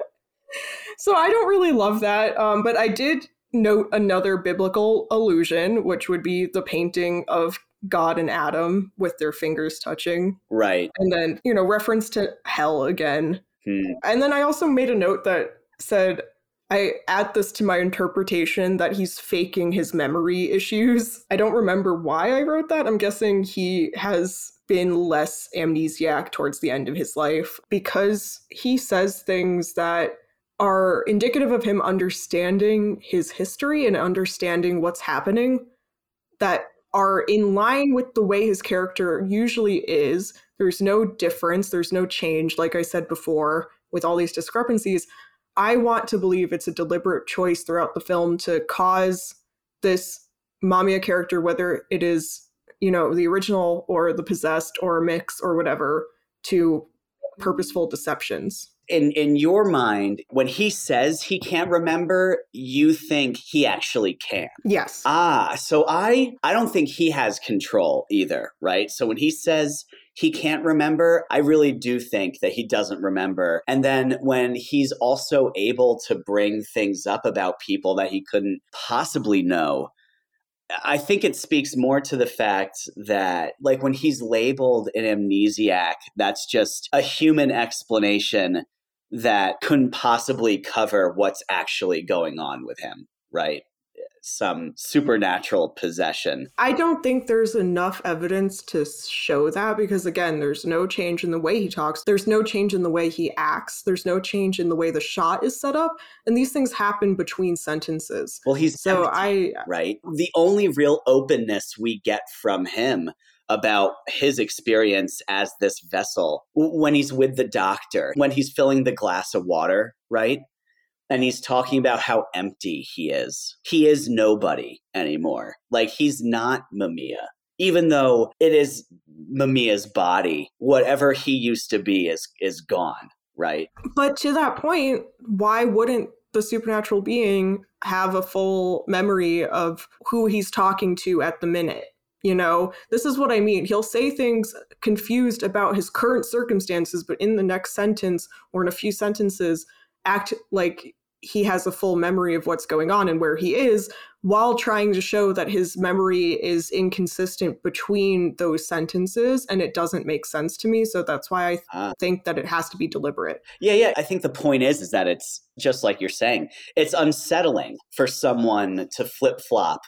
so I don't really love that. Um, but I did note another biblical allusion, which would be the painting of God and Adam with their fingers touching. Right. And then, you know, reference to hell again. Hmm. And then I also made a note that said, I add this to my interpretation that he's faking his memory issues. I don't remember why I wrote that. I'm guessing he has been less amnesiac towards the end of his life because he says things that are indicative of him understanding his history and understanding what's happening that are in line with the way his character usually is. There's no difference, there's no change, like I said before, with all these discrepancies. I want to believe it's a deliberate choice throughout the film to cause this Mamiya character, whether it is, you know, the original or the possessed or a mix or whatever, to purposeful deceptions in in your mind when he says he can't remember you think he actually can. Yes. Ah so i i don't think he has control either right? So when he says he can't remember i really do think that he doesn't remember. And then when he's also able to bring things up about people that he couldn't possibly know I think it speaks more to the fact that, like, when he's labeled an amnesiac, that's just a human explanation that couldn't possibly cover what's actually going on with him, right? Some supernatural possession. I don't think there's enough evidence to show that because, again, there's no change in the way he talks. There's no change in the way he acts. There's no change in the way the shot is set up. And these things happen between sentences. Well, he's so empty, I, right? Uh, the only real openness we get from him about his experience as this vessel when he's with the doctor, when he's filling the glass of water, right? And he's talking about how empty he is. He is nobody anymore. Like he's not Mamiya. Even though it is Mamiya's body, whatever he used to be is is gone, right? But to that point, why wouldn't the supernatural being have a full memory of who he's talking to at the minute? You know, this is what I mean. He'll say things confused about his current circumstances, but in the next sentence or in a few sentences, act like he has a full memory of what's going on and where he is while trying to show that his memory is inconsistent between those sentences and it doesn't make sense to me. So that's why i th- uh, think that it has to be deliberate. Yeah yeah. I think the point is is that it's just like you're saying it's unsettling for someone to flip-flop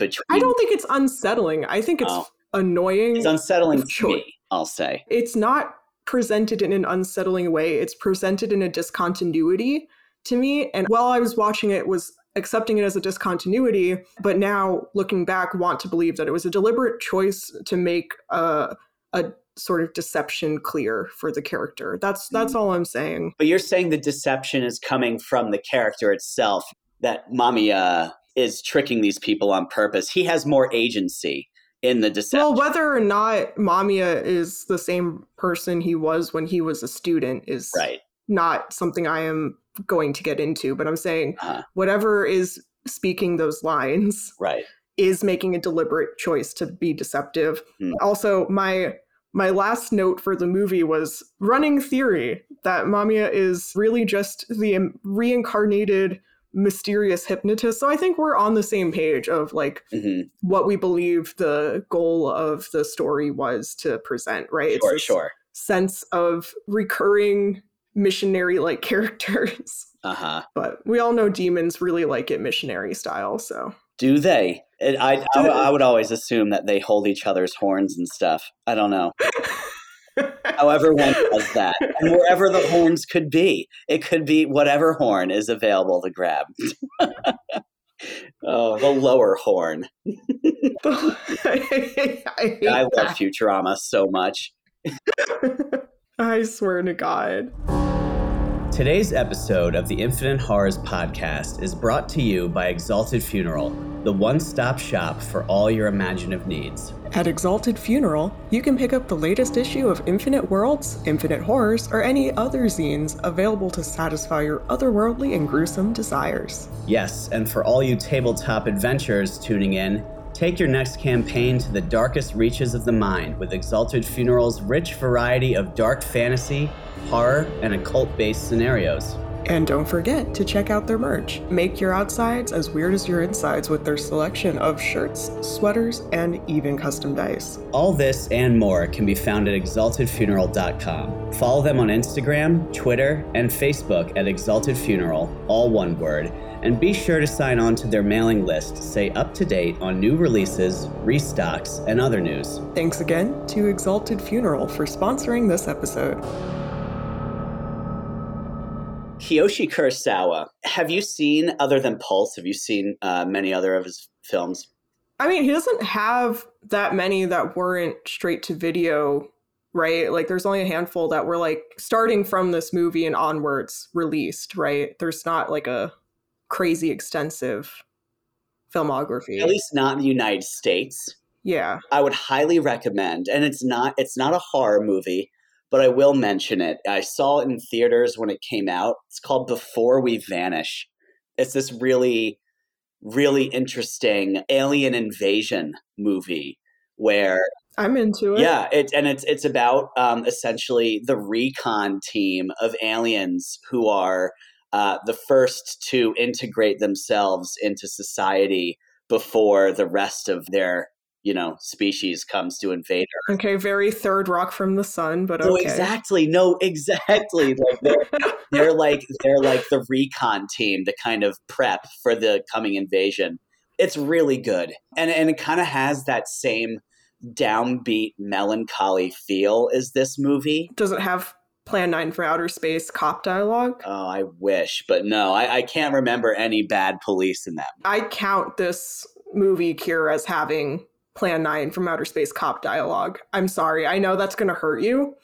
between. I don't think it's unsettling. I think it's oh. annoying. It's unsettling to me, I'll say. It's not presented in an unsettling way. It's presented in a discontinuity to me. And while I was watching it, was accepting it as a discontinuity, but now looking back, want to believe that it was a deliberate choice to make a, a sort of deception clear for the character. That's that's all I'm saying. But you're saying the deception is coming from the character itself. That Mamiya uh, is tricking these people on purpose. He has more agency in the deception. Well, whether or not Mamiya is the same person he was when he was a student is right. not something I am going to get into, but I'm saying uh-huh. whatever is speaking those lines right is making a deliberate choice to be deceptive. Hmm. Also, my my last note for the movie was running theory that Mamiya is really just the reincarnated mysterious hypnotist. So I think we're on the same page of like mm-hmm. what we believe the goal of the story was to present, right? Sure, it's sure. Sense of recurring missionary like characters. Uh-huh. But we all know demons really like it missionary style, so do they? It, I, I, I would always assume that they hold each other's horns and stuff. I don't know. However, one does that, and wherever the horns could be, it could be whatever horn is available to grab. oh, the lower horn. I, I love that. Futurama so much. I swear to God. Today's episode of the Infinite Horrors podcast is brought to you by Exalted Funeral, the one stop shop for all your imaginative needs. At Exalted Funeral, you can pick up the latest issue of Infinite Worlds, Infinite Horrors, or any other zines available to satisfy your otherworldly and gruesome desires. Yes, and for all you tabletop adventurers tuning in, Take your next campaign to the darkest reaches of the mind with Exalted Funeral's rich variety of dark fantasy, horror, and occult based scenarios. And don't forget to check out their merch. Make your outsides as weird as your insides with their selection of shirts, sweaters, and even custom dice. All this and more can be found at exaltedfuneral.com. Follow them on Instagram, Twitter, and Facebook at Exalted Funeral, all one word, and be sure to sign on to their mailing list to stay up to date on new releases, restocks, and other news. Thanks again to Exalted Funeral for sponsoring this episode. Kiyoshi Kurosawa. Have you seen, other than Pulse, have you seen uh, many other of his films? I mean, he doesn't have that many that weren't straight to video, right? Like, there's only a handful that were like starting from this movie and onwards released, right? There's not like a crazy extensive filmography. At least not in the United States. Yeah. I would highly recommend, and it's not it's not a horror movie, but I will mention it. I saw it in theaters when it came out. It's called Before We Vanish. It's this really, really interesting alien invasion movie where I'm into it. yeah, it and it's it's about um, essentially the recon team of aliens who are uh, the first to integrate themselves into society before the rest of their you know species comes to invade Earth. Okay, very third rock from the sun, but No, okay. exactly. No, exactly. Like they're, they're like they're like the recon team to kind of prep for the coming invasion. It's really good, and and it kind of has that same downbeat melancholy feel as this movie. Does it have Plan 9 for Outer Space cop dialogue? Oh, I wish, but no, I, I can't remember any bad police in that. I count this movie, Cure, as having Plan 9 from Outer Space cop dialogue. I'm sorry. I know that's going to hurt you,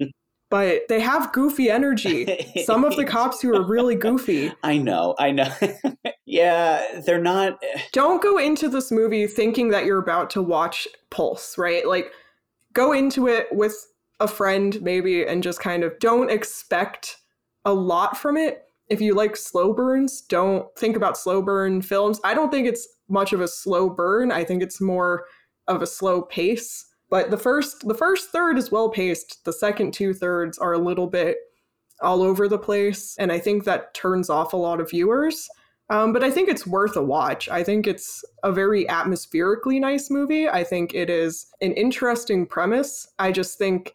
but they have goofy energy. Some of the cops who are really goofy. I know, I know. yeah, they're not. Eh. Don't go into this movie thinking that you're about to watch Pulse, right? Like, go into it with a friend, maybe, and just kind of don't expect a lot from it. If you like slow burns, don't think about slow burn films. I don't think it's much of a slow burn. I think it's more of a slow pace. But the first the first third is well paced. The second two thirds are a little bit all over the place, and I think that turns off a lot of viewers. Um, but I think it's worth a watch. I think it's a very atmospherically nice movie. I think it is an interesting premise. I just think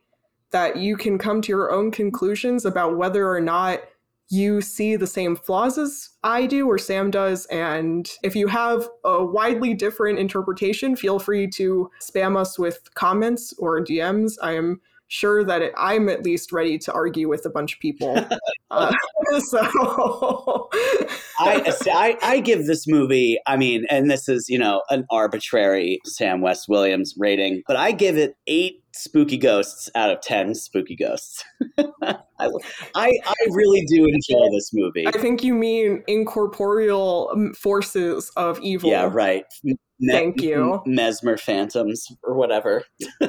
that you can come to your own conclusions about whether or not you see the same flaws as I do or Sam does. And if you have a widely different interpretation, feel free to spam us with comments or DMs. I am sure that it, I'm at least ready to argue with a bunch of people. uh, so I, I I give this movie, I mean, and this is, you know, an arbitrary Sam West Williams rating, but I give it eight spooky ghosts out of 10 spooky ghosts. I, I, I really do enjoy this movie. I think you mean incorporeal forces of evil. Yeah, right. Me- Thank you. Mesmer phantoms or whatever.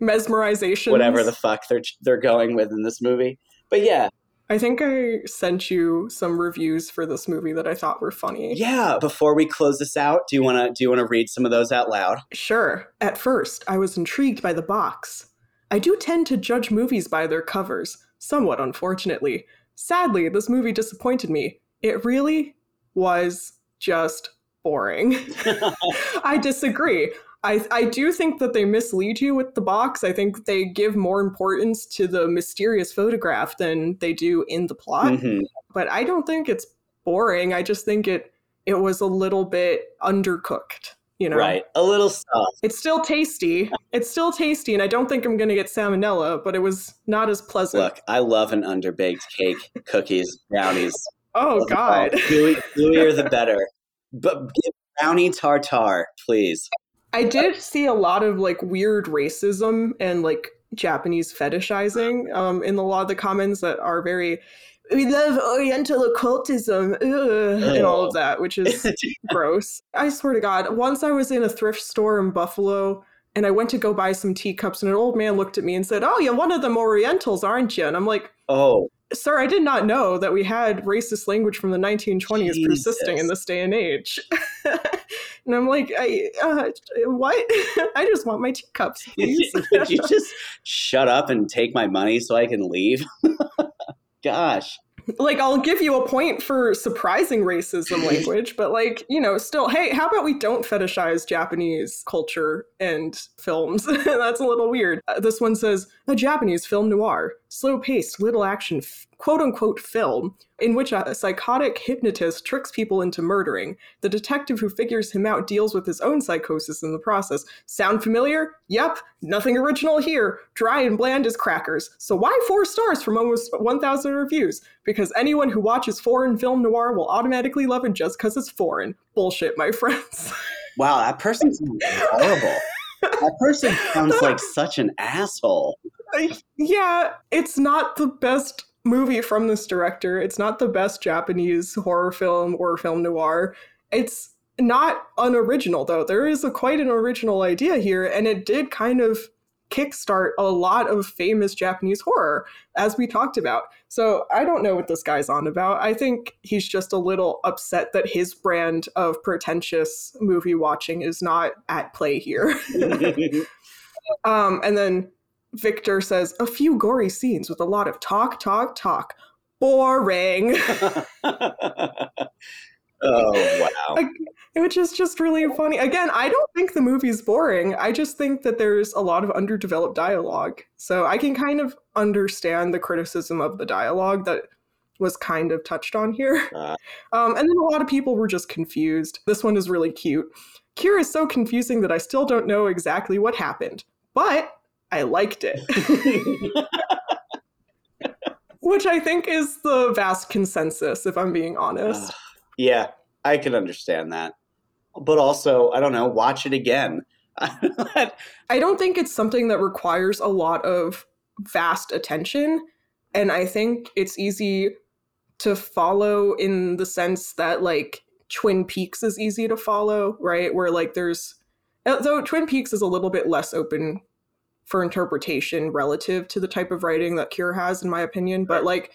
Mesmerization. Whatever the fuck they're they're going with in this movie. But yeah, I think I sent you some reviews for this movie that I thought were funny. yeah. Before we close this out, do you want to do you want to read some of those out loud? Sure. At first, I was intrigued by the box. I do tend to judge movies by their covers, somewhat unfortunately. Sadly, this movie disappointed me. It really was just boring. I disagree. I, I do think that they mislead you with the box. I think they give more importance to the mysterious photograph than they do in the plot. Mhm. But I don't think it's boring. I just think it it was a little bit undercooked, you know. Right, a little soft. It's still tasty. It's still tasty, and I don't think I'm gonna get salmonella, but it was not as pleasant. Look, I love an underbaked cake, cookies, brownies. oh God. Gooey, gooier the better. But give brownie tartar, please. I did see a lot of like weird racism and like Japanese fetishizing um, in a lot of the comments that are very we love Oriental occultism ugh, and all of that, which is gross. I swear to God, once I was in a thrift store in Buffalo and I went to go buy some teacups, and an old man looked at me and said, "Oh, you're one of them Orientals, aren't you?" And I'm like, oh, "Sir, I did not know that we had racist language from the 1920s Jesus. persisting in this day and age." and I'm like, I, uh, "What? I just want my teacups, please." would you just shut up and take my money so I can leave? Gosh. like I'll give you a point for surprising racism language, but like, you know, still, hey, how about we don't fetishize Japanese culture and films? That's a little weird. Uh, this one says a Japanese film noir, slow paced, little action, quote unquote film, in which a psychotic hypnotist tricks people into murdering. The detective who figures him out deals with his own psychosis in the process. Sound familiar? Yep, nothing original here. Dry and bland as crackers. So why four stars from almost 1,000 reviews? Because anyone who watches foreign film noir will automatically love it just because it's foreign. Bullshit, my friends. Wow, that person horrible. That person sounds like such an asshole. yeah, it's not the best movie from this director. It's not the best Japanese horror film or film noir. It's not unoriginal though. There is a quite an original idea here, and it did kind of kickstart a lot of famous Japanese horror, as we talked about. So I don't know what this guy's on about. I think he's just a little upset that his brand of pretentious movie watching is not at play here. um, and then Victor says a few gory scenes with a lot of talk, talk, talk. Boring. oh wow. Which is just really funny. Again, I don't think the movie's boring. I just think that there's a lot of underdeveloped dialogue. So I can kind of understand the criticism of the dialogue that was kind of touched on here. Uh. Um, and then a lot of people were just confused. This one is really cute. Kira is so confusing that I still don't know exactly what happened, but I liked it. Which I think is the vast consensus, if I'm being honest. Uh, yeah, I can understand that. But also, I don't know, watch it again. I don't think it's something that requires a lot of vast attention. And I think it's easy to follow in the sense that, like, Twin Peaks is easy to follow, right? Where, like, there's, though Twin Peaks is a little bit less open for interpretation relative to the type of writing that Cure has, in my opinion. But like,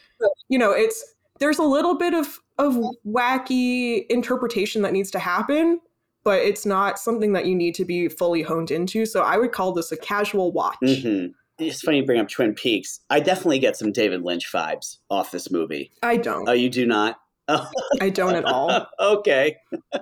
you know, it's there's a little bit of of wacky interpretation that needs to happen, but it's not something that you need to be fully honed into. So I would call this a casual watch. Mm-hmm. It's funny you bring up Twin Peaks. I definitely get some David Lynch vibes off this movie. I don't. Oh, you do not? I don't at all. okay.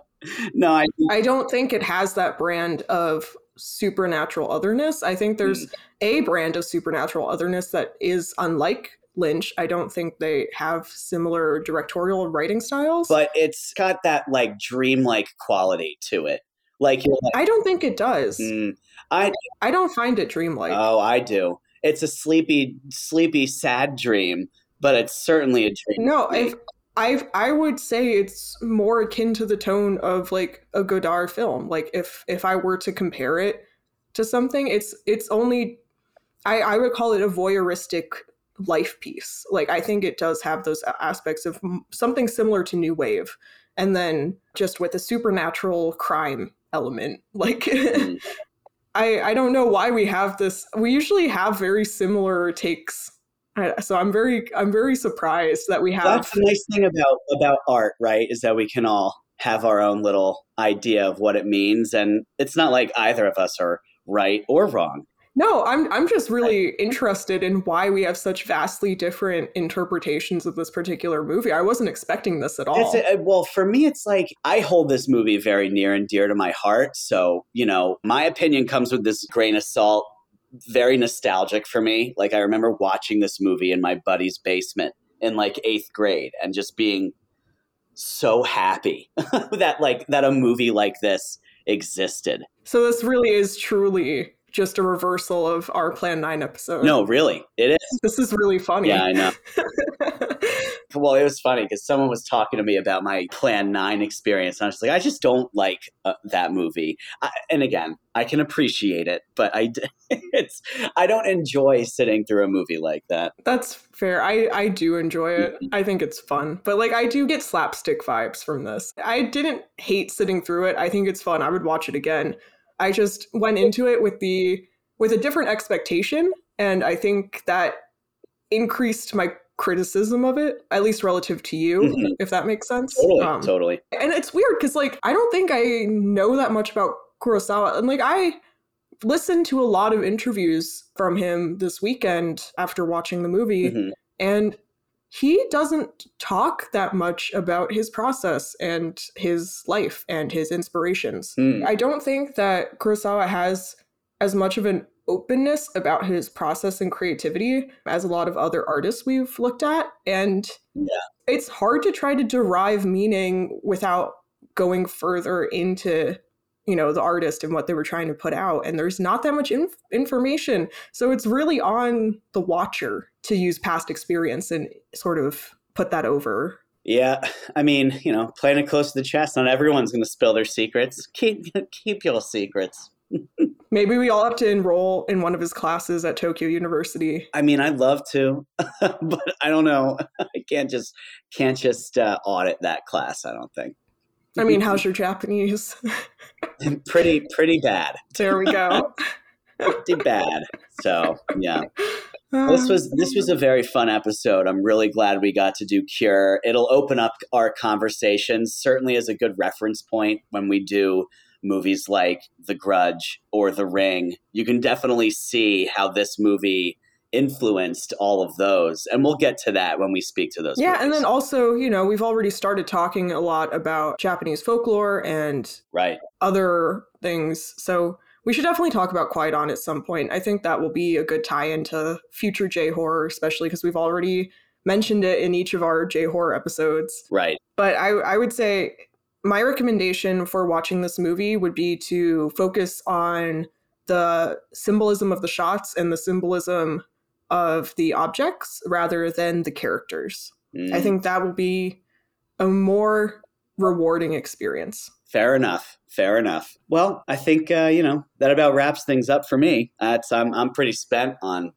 no, I. I don't think it has that brand of supernatural otherness. I think there's mm. a brand of supernatural otherness that is unlike Lynch. I don't think they have similar directorial writing styles. But it's got that like dreamlike quality to it. Like, like I don't think it does. Mm, I I don't find it dreamlike. Oh, I do. It's a sleepy, sleepy, sad dream, but it's certainly a dream. No, if I I would say it's more akin to the tone of like a Godard film. Like if if I were to compare it to something, it's it's only I I would call it a voyeuristic life piece. Like I think it does have those aspects of something similar to New Wave, and then just with a supernatural crime element. Like mm. I I don't know why we have this. We usually have very similar takes so I'm very I'm very surprised that we have. That's the nice thing about about art, right? Is that we can all have our own little idea of what it means, and it's not like either of us are right or wrong. No, I'm I'm just really interested in why we have such vastly different interpretations of this particular movie. I wasn't expecting this at all. A, well, for me, it's like I hold this movie very near and dear to my heart. So you know, my opinion comes with this grain of salt very nostalgic for me. Like I remember watching this movie in my buddy's basement in like eighth grade and just being so happy that like that a movie like this existed. So this really is truly just a reversal of our Plan 9 episode. No, really. It is. This is really funny. Yeah, I know. well, it was funny because someone was talking to me about my Plan 9 experience. And I was like, I just don't like uh, that movie. I, and again, I can appreciate it, but I, it's, I don't enjoy sitting through a movie like that. That's fair. I, I do enjoy it. Mm-hmm. I think it's fun. But like, I do get slapstick vibes from this. I didn't hate sitting through it. I think it's fun. I would watch it again. I just went into it with the with a different expectation and I think that increased my criticism of it, at least relative to you, mm-hmm. if that makes sense. Totally, um, totally. And it's weird because like I don't think I know that much about Kurosawa, and like I listened to a lot of interviews from him this weekend after watching the movie, mm-hmm. and he doesn't talk that much about his process and his life and his inspirations. Hmm. I don't think that Kurosawa has as much of an openness about his process and creativity as a lot of other artists we've looked at. And Yeah. it's hard to try to derive meaning without going further into you know the artist and what they were trying to put out and there's not that much inf- information so it's really on the watcher to use past experience and sort of put that over Yeah, I mean, you know, playing it close to the chest. Not everyone's going to spill their secrets. Keep keep your secrets. maybe we all have to enroll in one of his classes at tokyo university I mean, I'd love to, but I don't know. I can't just can't just uh, audit that class. I don't think. I mean how's your japanese mm, pretty pretty bad, there we go pretty bad. So yeah, uh, this was this was a very fun episode. I'm really glad we got to do Cure. It'll open up our conversations. Certainly as a good reference point when we do movies like The Grudge or The Ring. You can definitely see how this movie influenced all of those, and we'll get to that when we speak to those. yeah and then also you know we've already started talking a lot about japanese folklore and right, other things. So we should definitely talk about Kwaidan at some point. I think that will be a good tie into future J horror, especially because we've already mentioned it in each of our J horror episodes. right, But I, I would say my recommendation for watching this movie would be to focus on the symbolism of the shots and the symbolism of the objects rather than the characters. I Mm, think that will be a more rewarding experience. fair enough. Fair enough. Well, I think uh, you know that about wraps things up for me. That's I'm I'm pretty spent on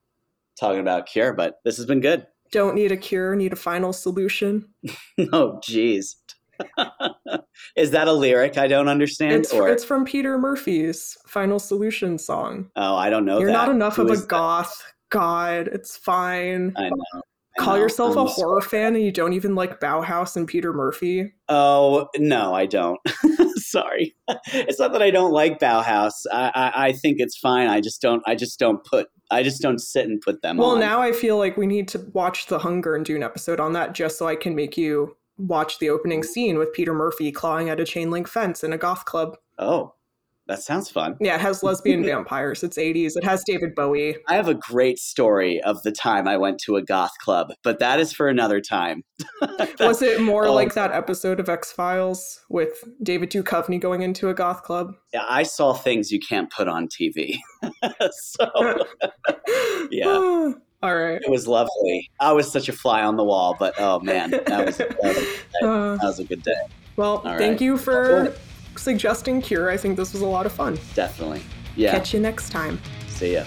talking about Cure, but this has been good. Don't need a cure, need a final solution. oh, jeez. Is that a lyric I don't understand? It's, or it's from Peter Murphy's Final Solution song. oh, I don't know. You're that. not enough Who of a goth. God, it's fine. I know. I Call know. yourself I'm a horror fan and you don't even like Bauhaus and Peter Murphy. Oh no, I don't. Sorry, it's not that I don't like Bauhaus. I, I I think it's fine. I just don't. I just don't put. I just don't sit and put them Well, on. now I feel like we need to watch the Hunger and do an episode on that just so I can make you watch the opening scene with Peter Murphy clawing at a chain link fence in a goth club. oh, that sounds fun. Yeah, it has lesbian vampires. It's 80s. It has David Bowie. I have a great story of the time I went to a goth club, but that is for another time. Was it more Oh. like that episode of X Files with David Duchovny going into a goth club? Yeah, I saw things you can't put on TV. so Yeah. All right. it was lovely. I was such a fly on the wall, but oh man, that was that was, Uh, that was a good day. well, All thank right. you for Cool. Suggesting Cure. I think this was a lot of fun. Definitely. Yeah. Catch you next time. See ya.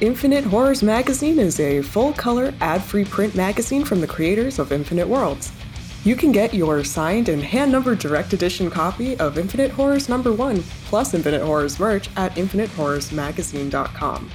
Infinite Horrors Magazine is a full color, ad free print magazine from the creators of Infinite Worlds. You can get your signed and hand numbered direct edition copy of Infinite Horrors number 1 plus Infinite Horrors merch at infinitehorrorsmagazine.com.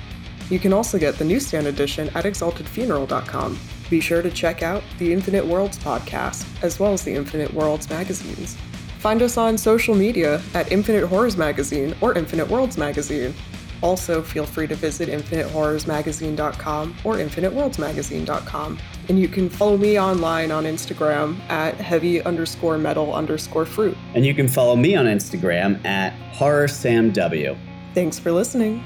You can also get the newsstand edition at exaltedfuneral.com. Be sure to check out the Infinite Worlds podcast as well as the Infinite Worlds magazines. Find us on social media at Infinite Horrors Magazine or Infinite Worlds Magazine. Also, feel free to visit infinitehorrorsmagazine.com or infiniteworldsmagazine.com. And you can follow me online on Instagram at heavy underscore metal underscore fruit. And you can follow me on Instagram at HorrorSamW. Thanks for listening.